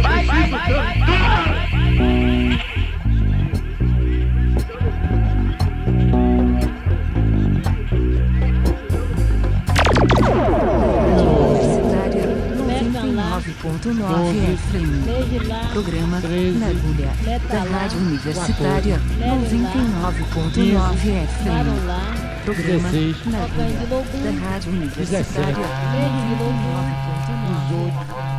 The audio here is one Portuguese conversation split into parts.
vai, vai, vai, vai, Programa na agulha da Rádio Universitária 99.9 FM. Programa na agulha da Rádio Universitária 99.9 FM.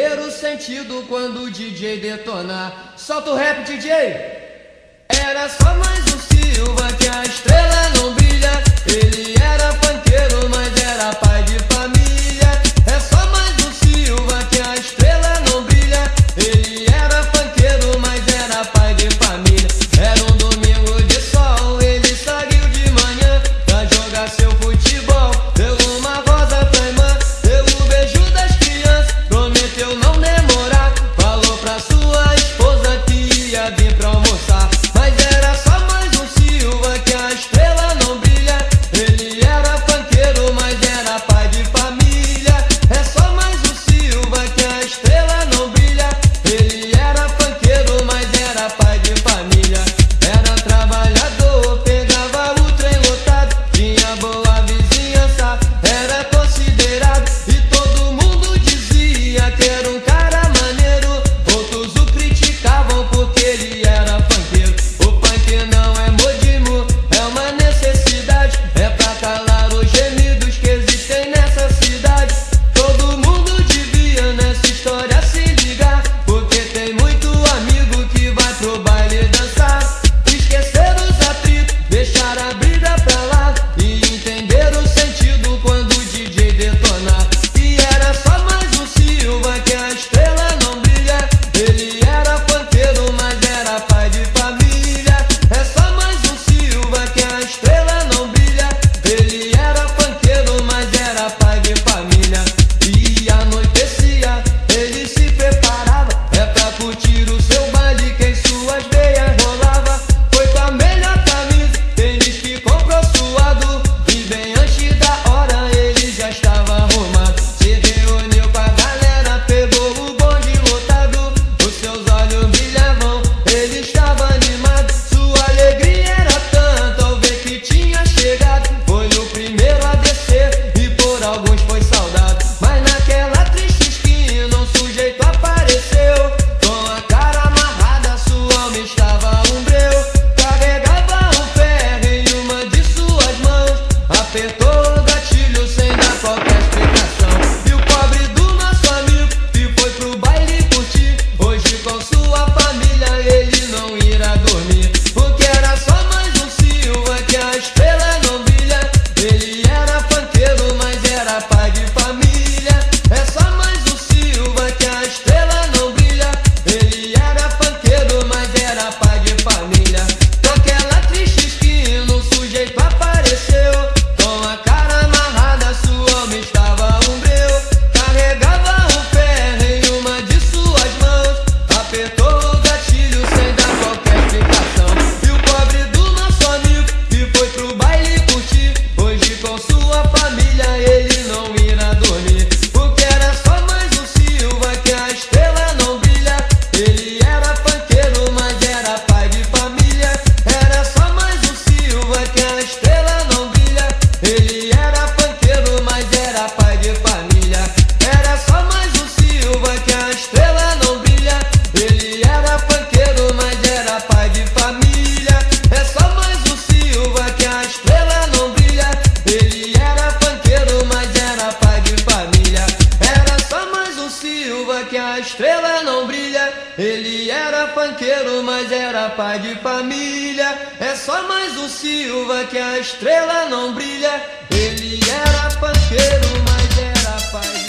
primeiro sentido quando o DJ detonar. Solta o rap, DJ! Era só mais um Silva que a estrela não brilha. Ele era panqueiro, mas. Mas o Silva que é a estrela não brilha. Ele era panqueiro, mas era pai.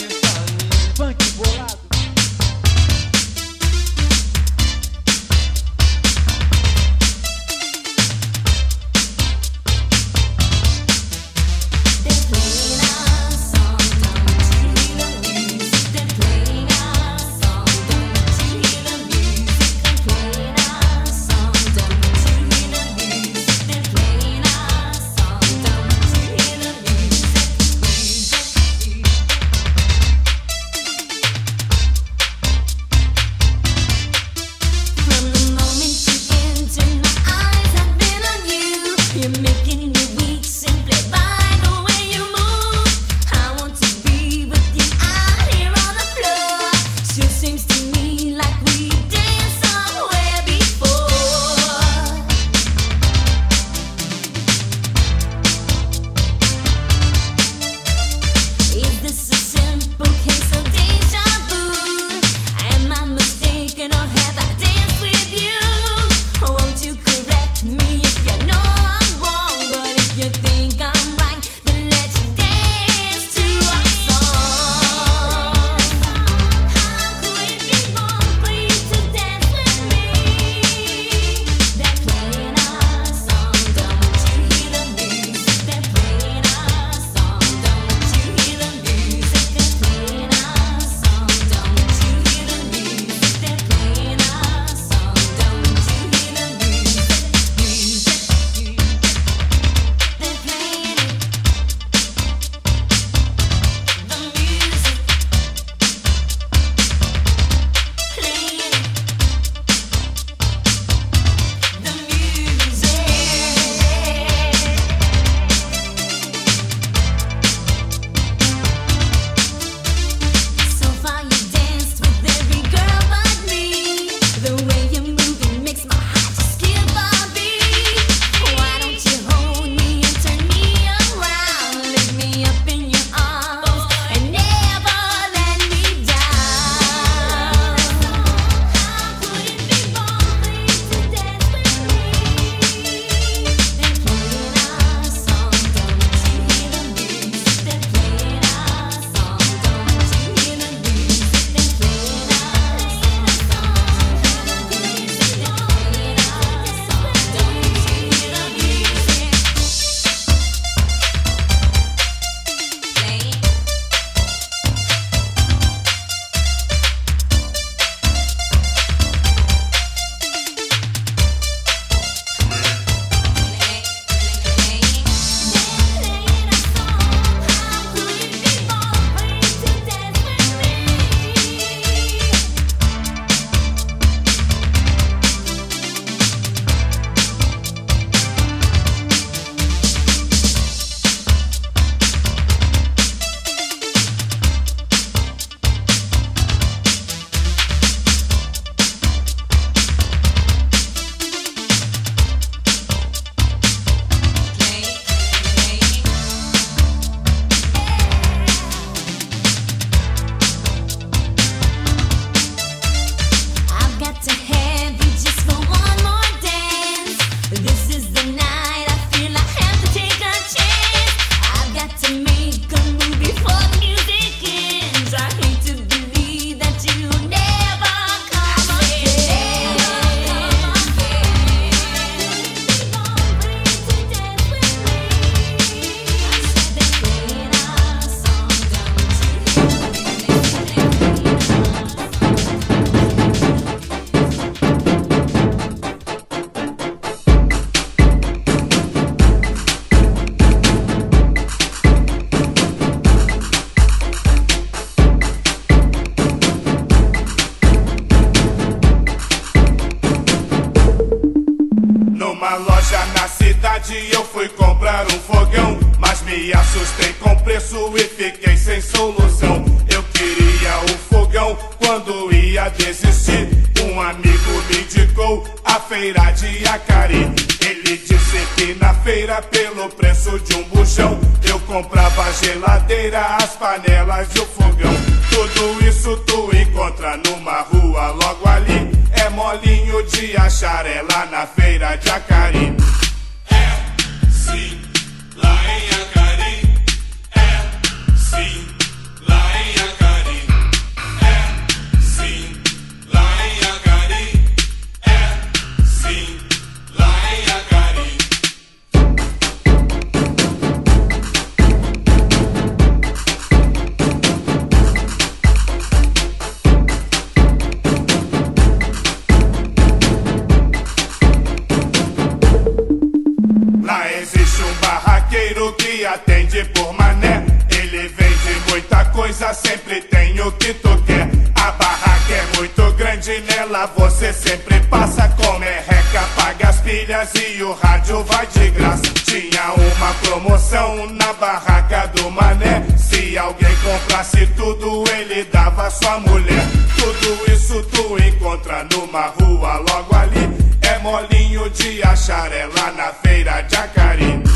Na barraca do mané. Se alguém comprasse tudo, ele dava sua mulher. Tudo isso tu encontra numa rua logo ali. É molinho de achar ela na feira de.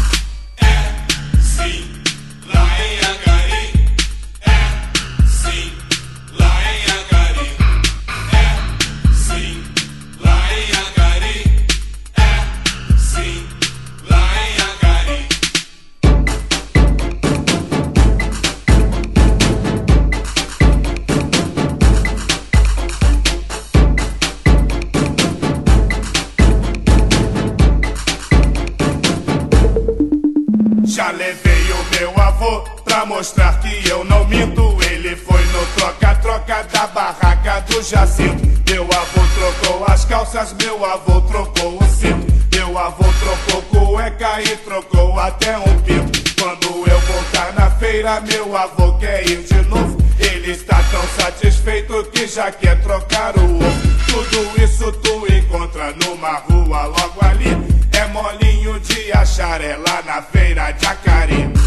Pra mostrar que eu não minto. Ele foi no troca-troca da barraca do Jacinto. Meu avô trocou as calças, meu avô trocou o cinto. Meu avô trocou cueca e trocou até um pinto. Quando eu voltar na feira, meu avô quer ir de novo. Ele está tão satisfeito que já quer trocar o ovo. Tudo isso tu encontra numa rua logo ali. É molinho de achar ela na feira de Acari.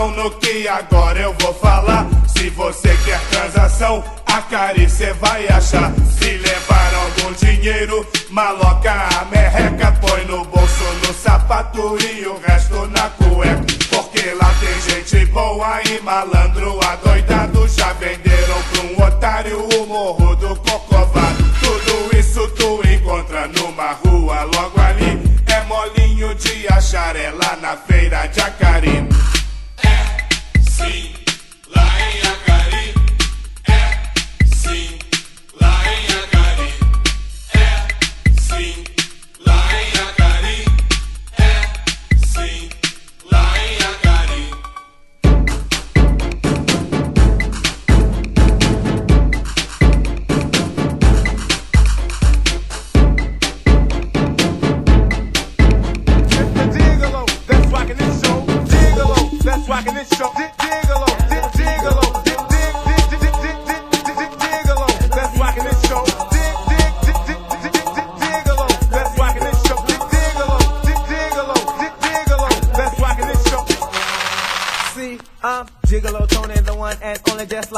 Atenção no que agora eu vou falar. Se você quer transação, a Cari cê vai achar. Se levar algum dinheiro, maloca a merreca, põe no bolso, no sapato e o resto na cueca. Porque lá tem gente boa e malandro adoidado. Já venderam pra um otário o morro do Corcovado. Tudo isso tu encontra numa rua logo ali. É molinho de achar ela na feira de Acari. Sim, lá em Acari. É, sim, lá em Acari. É, sim,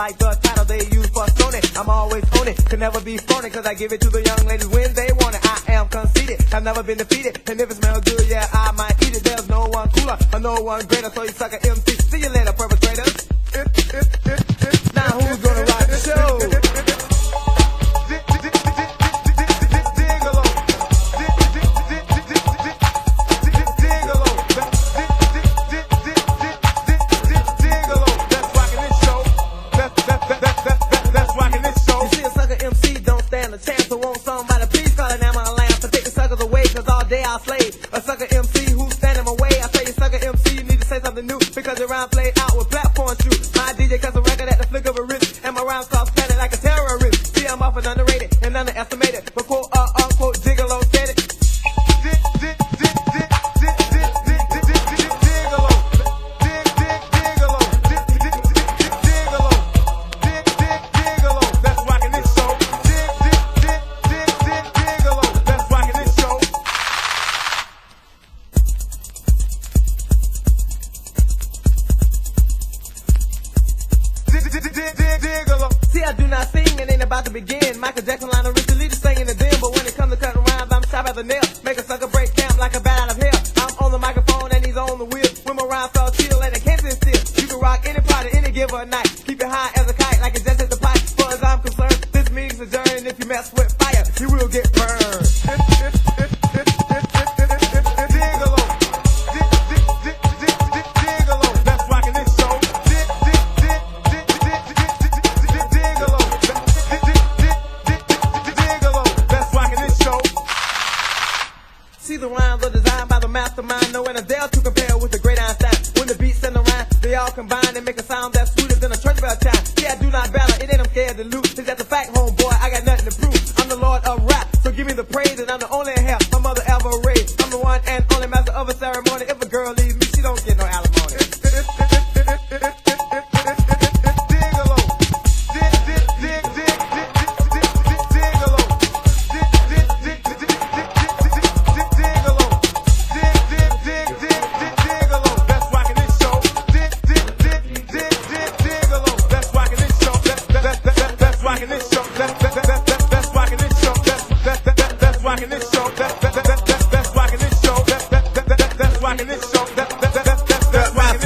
like the title they use for Sony. I'm always on it, can never be phony, cause I give it to the young ladies when they want it. I am conceited, I've never been defeated, and if it smells good, yeah, I might eat it. There's no one cooler, or no one greater, so you suck MC. Rhymes start spreading like a terrorist. See, I'm often underrated and underestimated. But quote,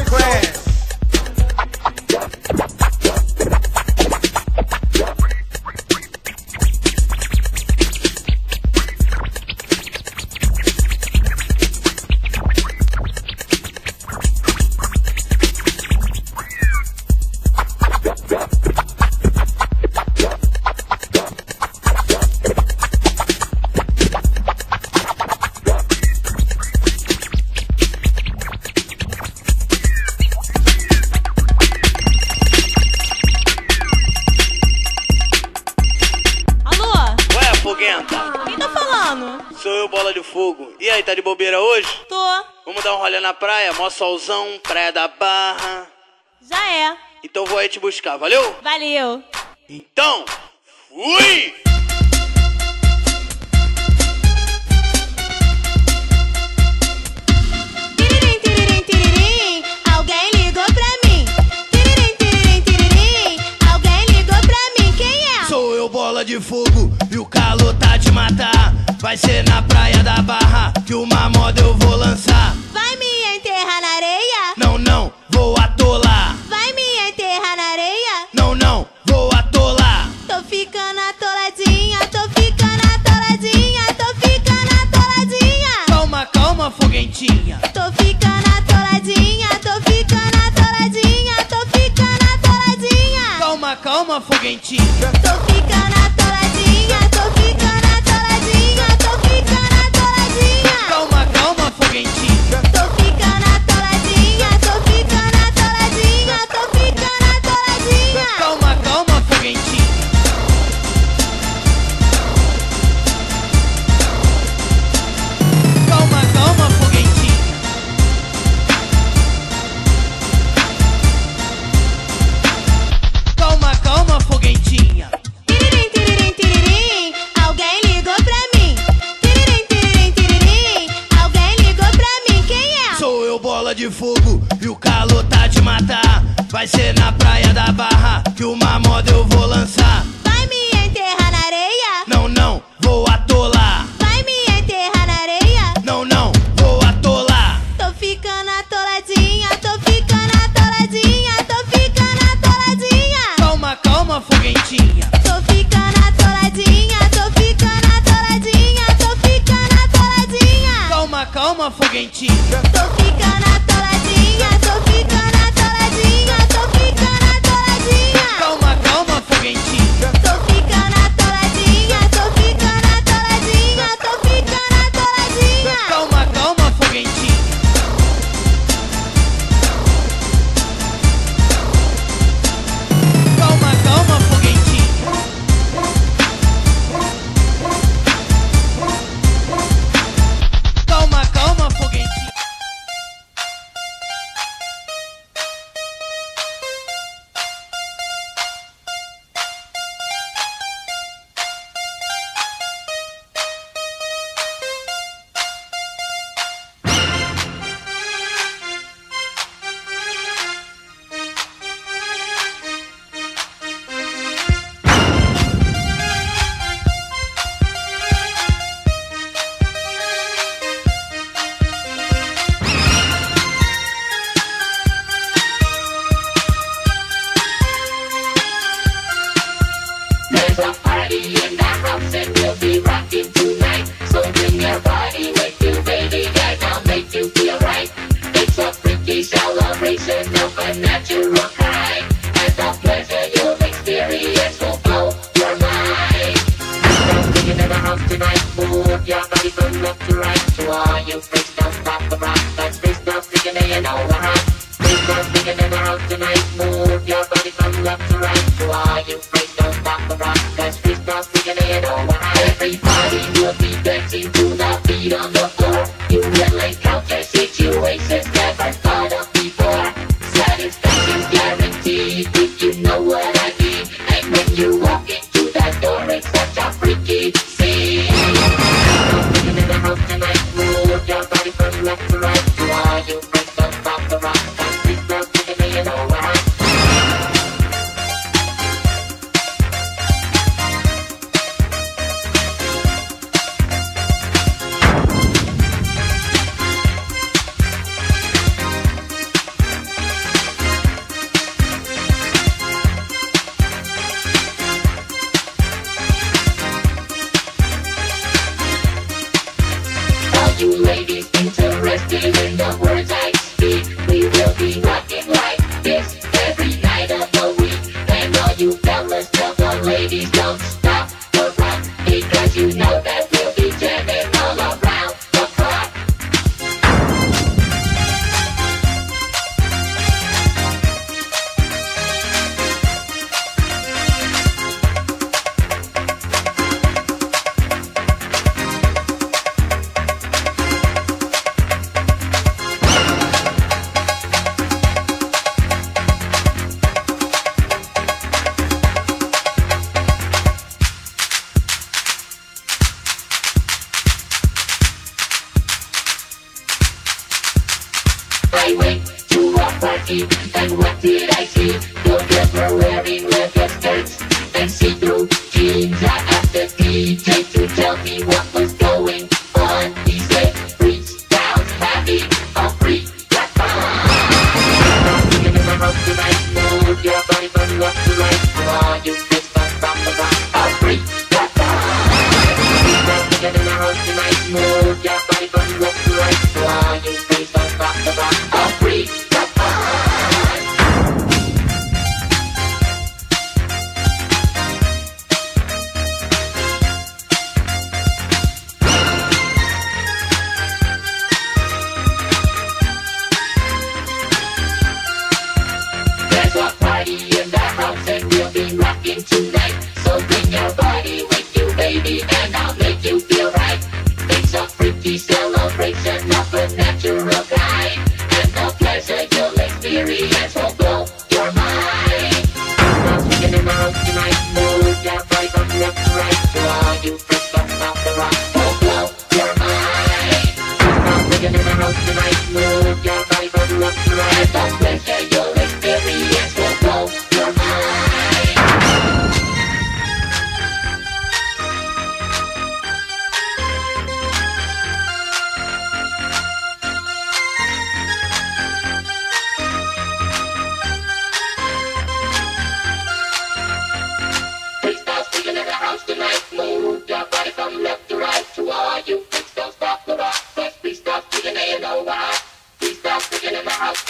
class. solzão, praia da barra. Já é. Então vou aí te buscar, valeu? Valeu. in that house it will be your feet, dancing to the beat of the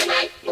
はい。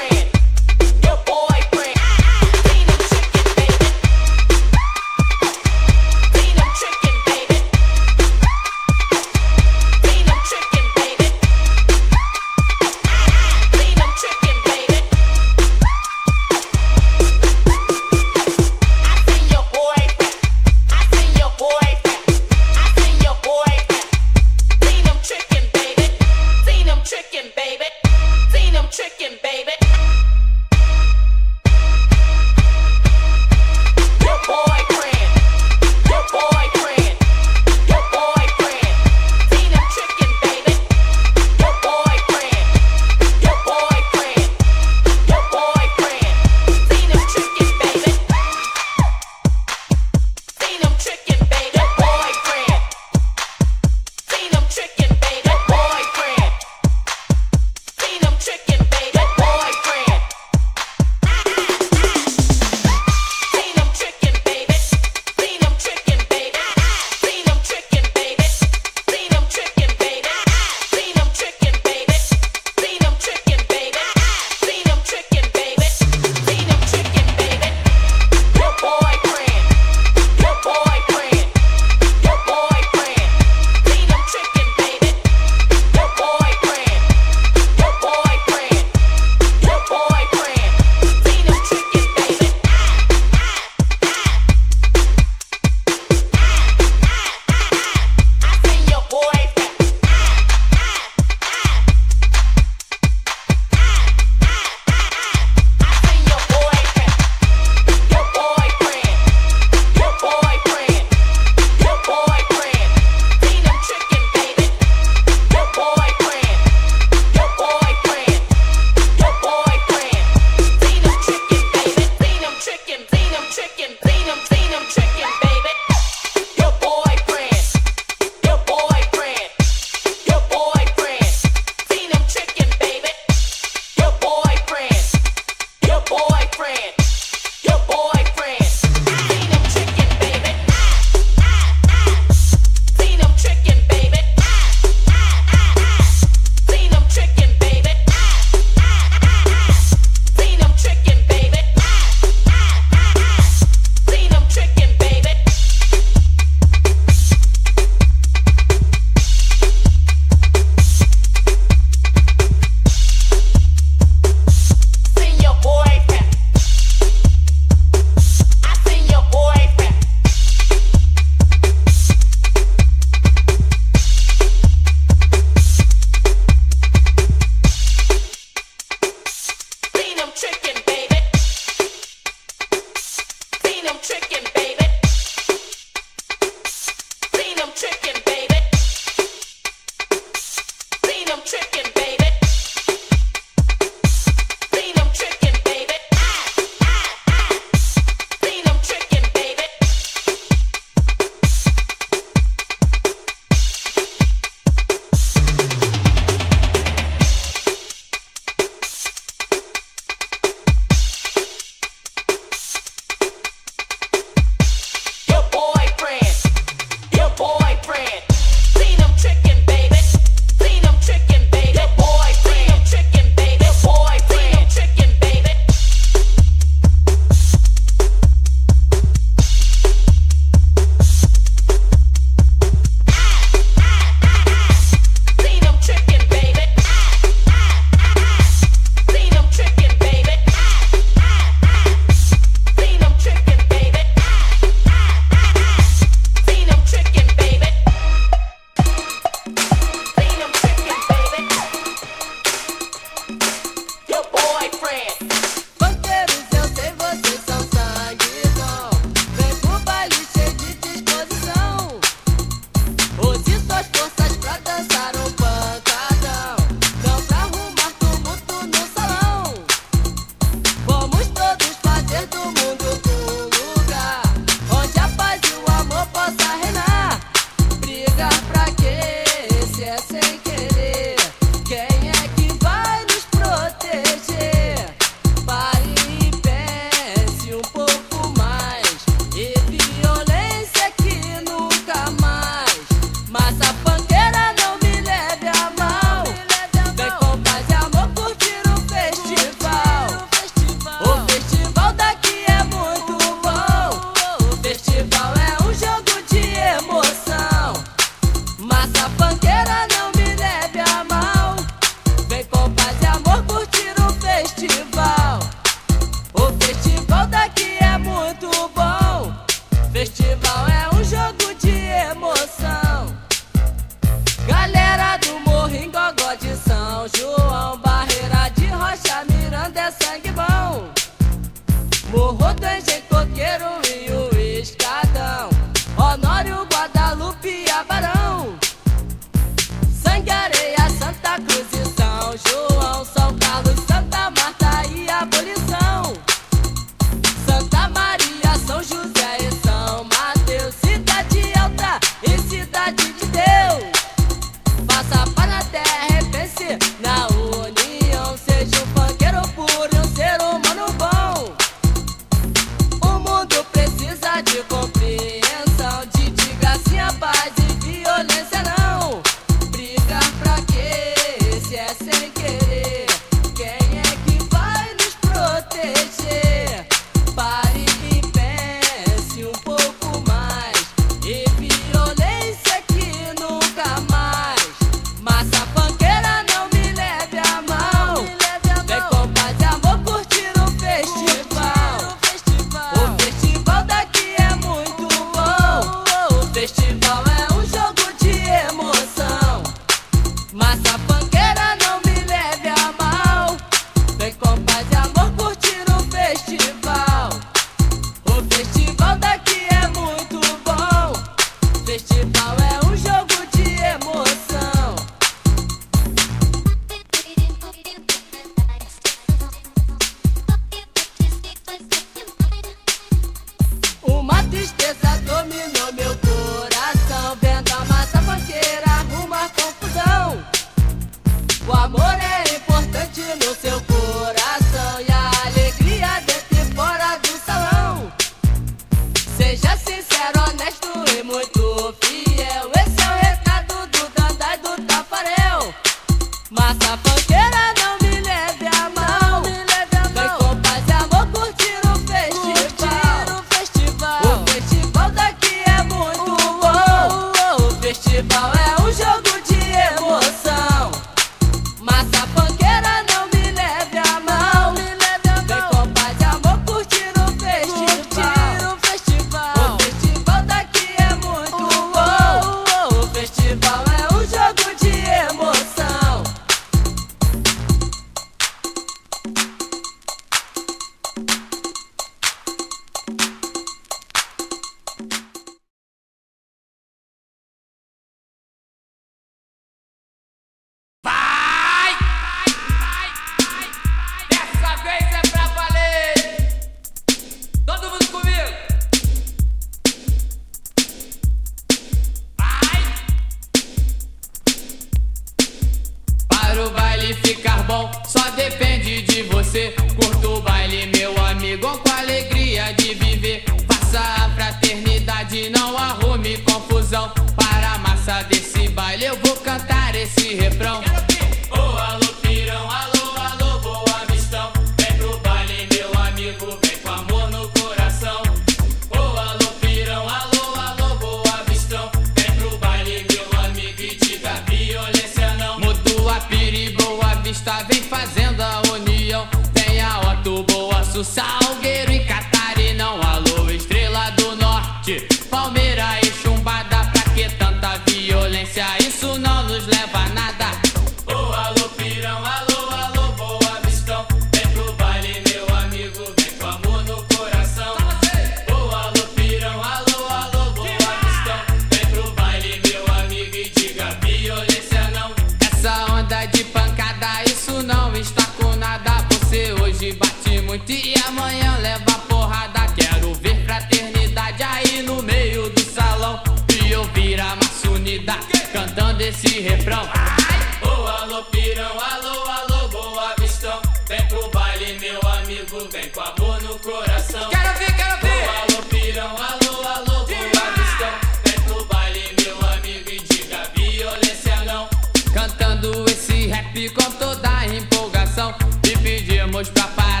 Se amanhã leva porrada, quero ver fraternidade aí no meio do salão. E eu a maçunida, cantando esse refrão. Ai! Ô oh, alô, pirão, alô, alô, boa vistão. Vem pro baile, meu amigo, vem com amor no coração. Quero ver, quero oh, ver! Boa oh, alô, pirão, alô, alô, boa vistão. Vem pro baile, meu amigo, e diga violência não. Cantando esse rap com toda a empolgação. E pedimos pra parar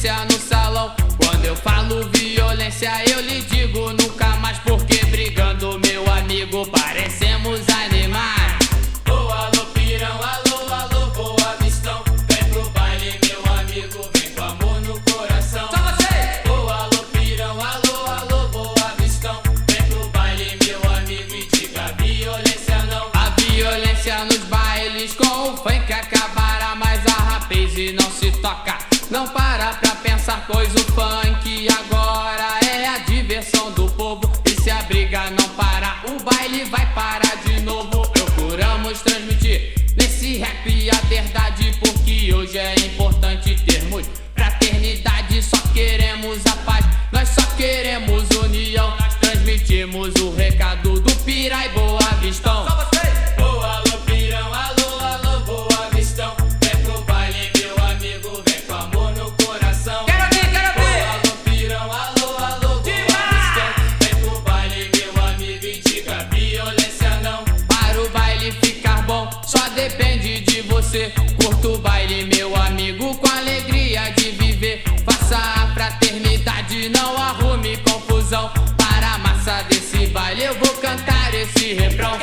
violência no salão. Quando eu falo violência, eu lhe digo desse baile, eu vou cantar esse refrão.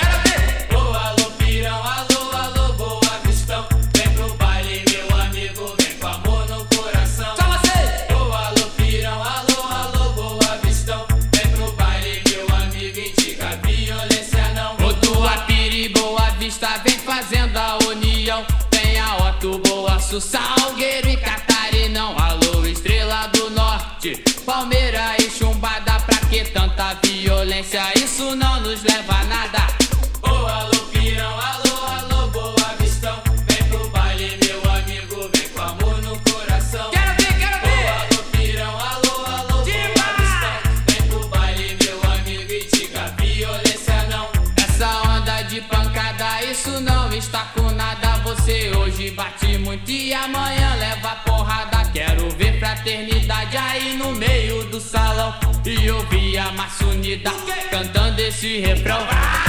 Boa ver! Alô, alô, boa vistão. Vem pro baile, meu amigo, vem com amor no coração. Só você! Ô, oh, alô, alô, boa vistão. Vem pro baile, meu amigo, indica violência não. O tuapiri boa vista, vem fazendo a união. Vem a Otto, boa, su, salgueiro. Isso não nos leva a nada. E ouvia a Massunida cantando esse refrão. Ah!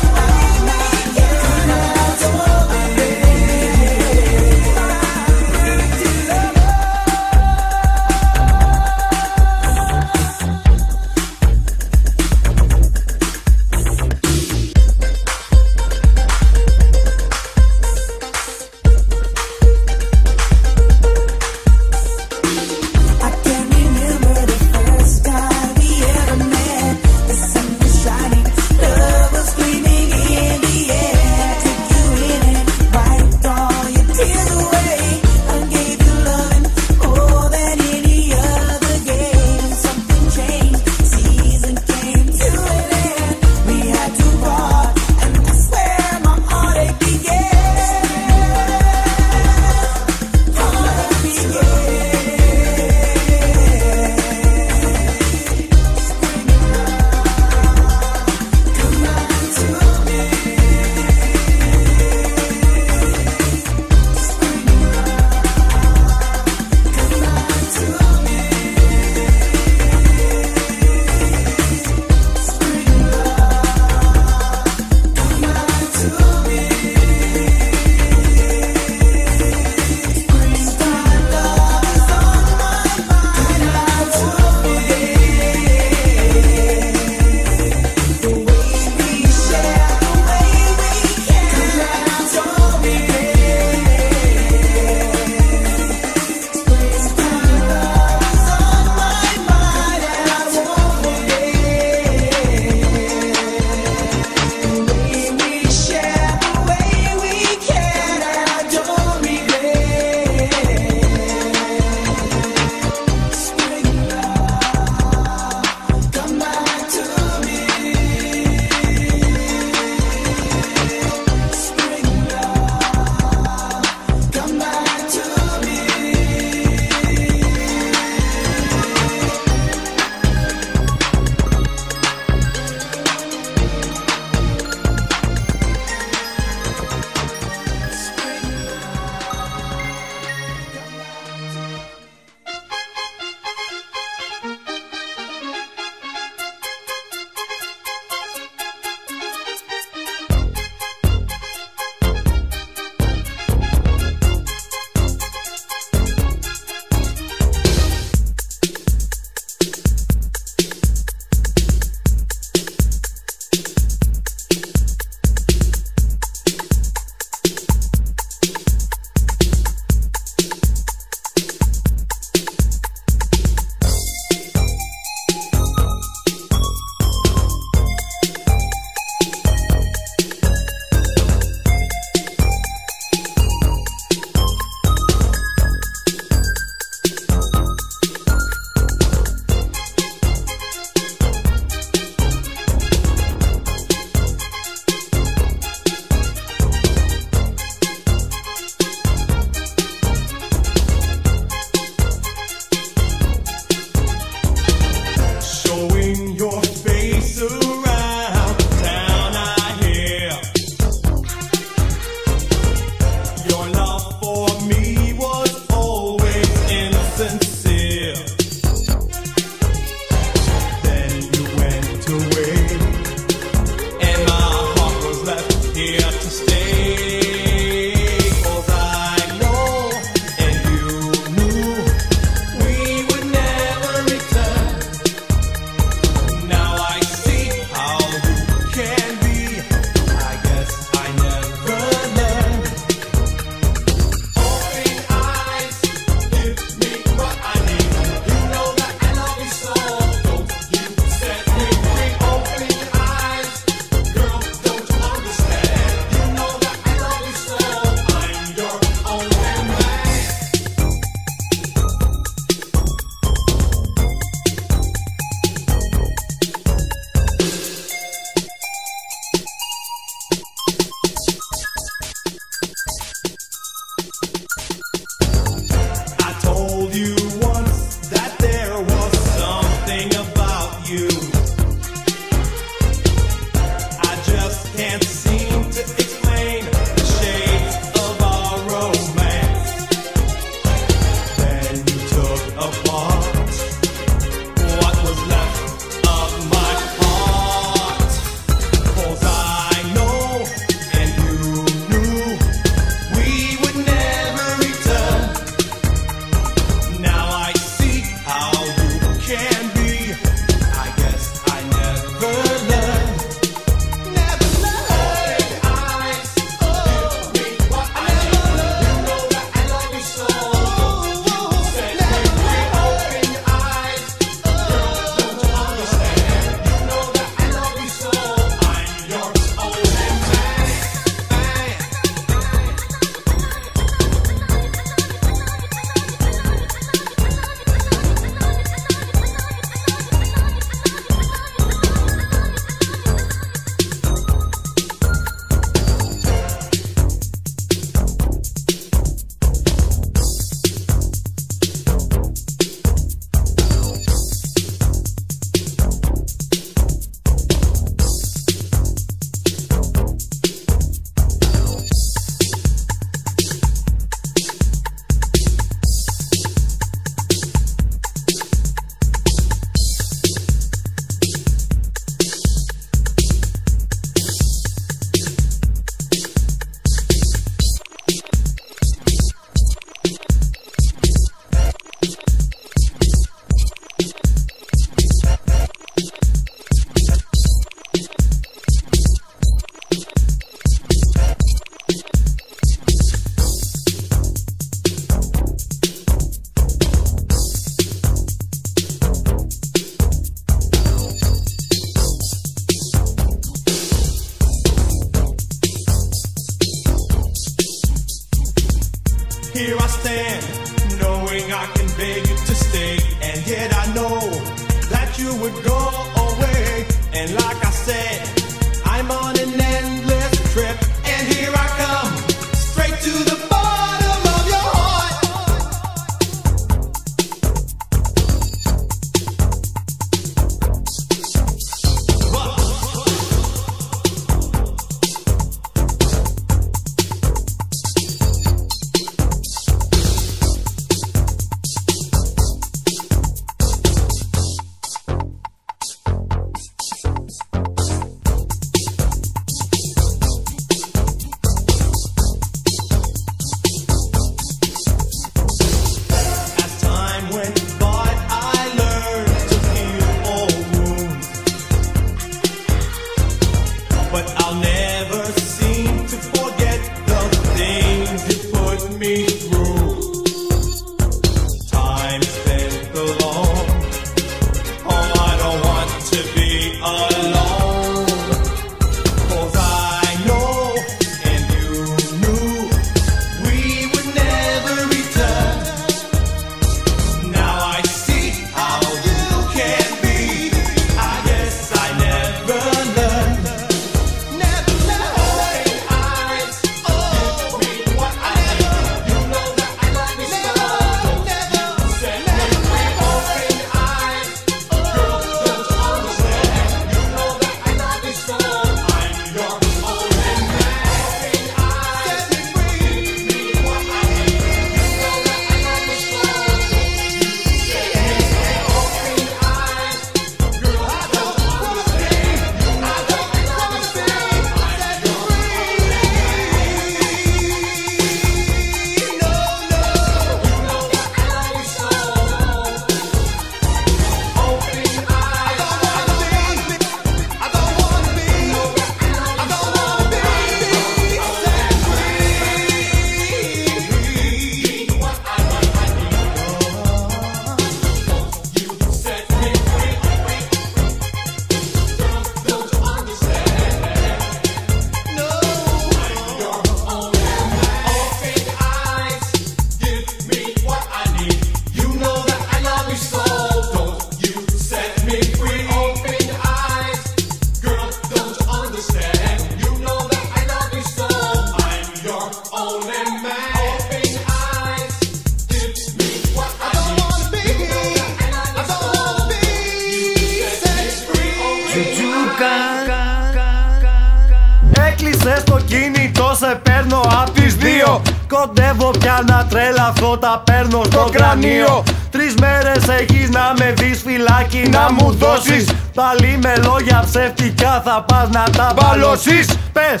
Στο κρανίο Τρεις μέρες έχεις να με δεις φυλάκι να μου δώσεις. Πάλι με λόγια ψεύτικα θα πας να τα μπαλώσεις. Πες.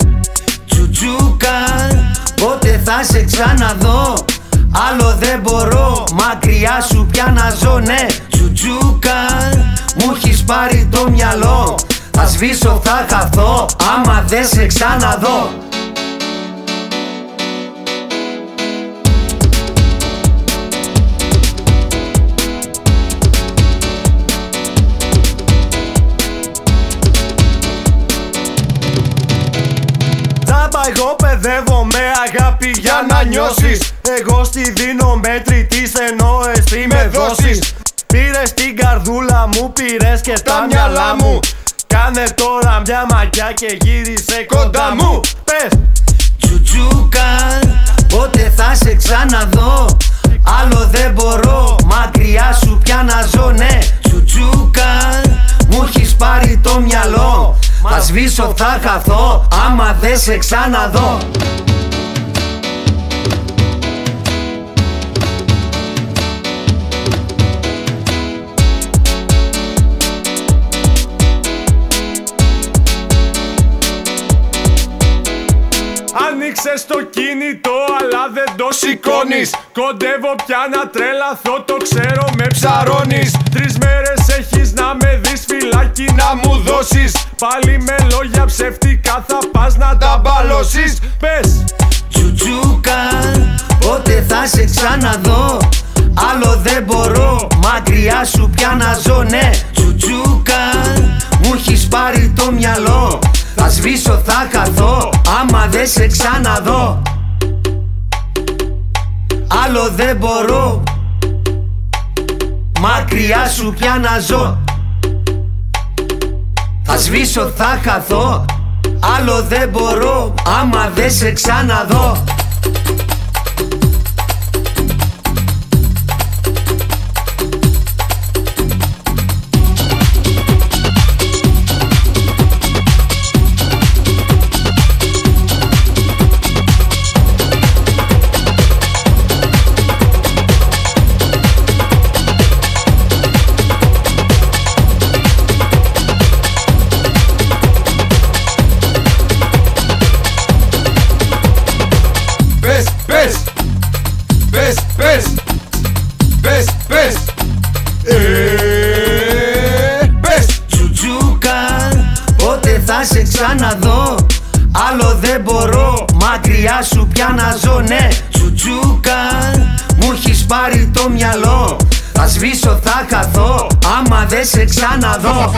Τσουτσούκα, πότε θα σε ξαναδώ; Άλλο δεν μπορώ, μακριά σου πια να ζω ναι. Τσουτσούκα, μου έχεις πάρει το μυαλό. Θα σβήσω, θα χαθώ, άμα δεν σε ξαναδώ εγώ παιδεύω με αγάπη για να νιώσεις. Εγώ στη δίνω μέτρητης ενώ εσύ με δώσεις. Πήρες την καρδούλα μου, πήρες και τα μυαλά μου. Κάνε τώρα μια μαγιά και γύρισε κοντά μου. Πες. Τσουτσούκα, πότε θα σε ξαναδώ; Άλλο δεν μπορώ, μακριά σου πια να ζω ναι. Τσουτσούκα, μου έχεις πάρει το μυαλό Θα σβήσω, θα χαθώ, άμα δεν σε ξαναδώ. Άνοιξες το κινητό αλλά δεν το σηκώνεις. Κοντεύω πια να τρελαθώ το ξέρω με ψαρώνεις. Τρεις μέρες φυλάκι να μου δώσεις. Πάλι με λόγια ψεύτικα θα πας να τα μπαλώσεις. Πες. Τσουτσούκα, πότε θα σε ξαναδώ; Άλλο δεν μπορώ, μακριά σου πια να ζω. Ναι Τσουτσούκα, μου έχεις πάρει το μυαλό. Θα σβήσω, θα χαθώ, άμα δεν σε ξαναδώ. Άλλο δεν μπορώ μακριά σου πια να ζω Θα σβήσω θα χαθώ Άλλο δεν μπορώ άμα δεν σε ξαναδώ Τα σε ξαναδώ, άλλο δεν μπορώ. Μακριά σου πια να ζωνε. ναι. Τουτσούκαν, μου έχει πάρει το μυαλό. Α σβήσω, θα καθω. Άμα δε σε ξαναδώ.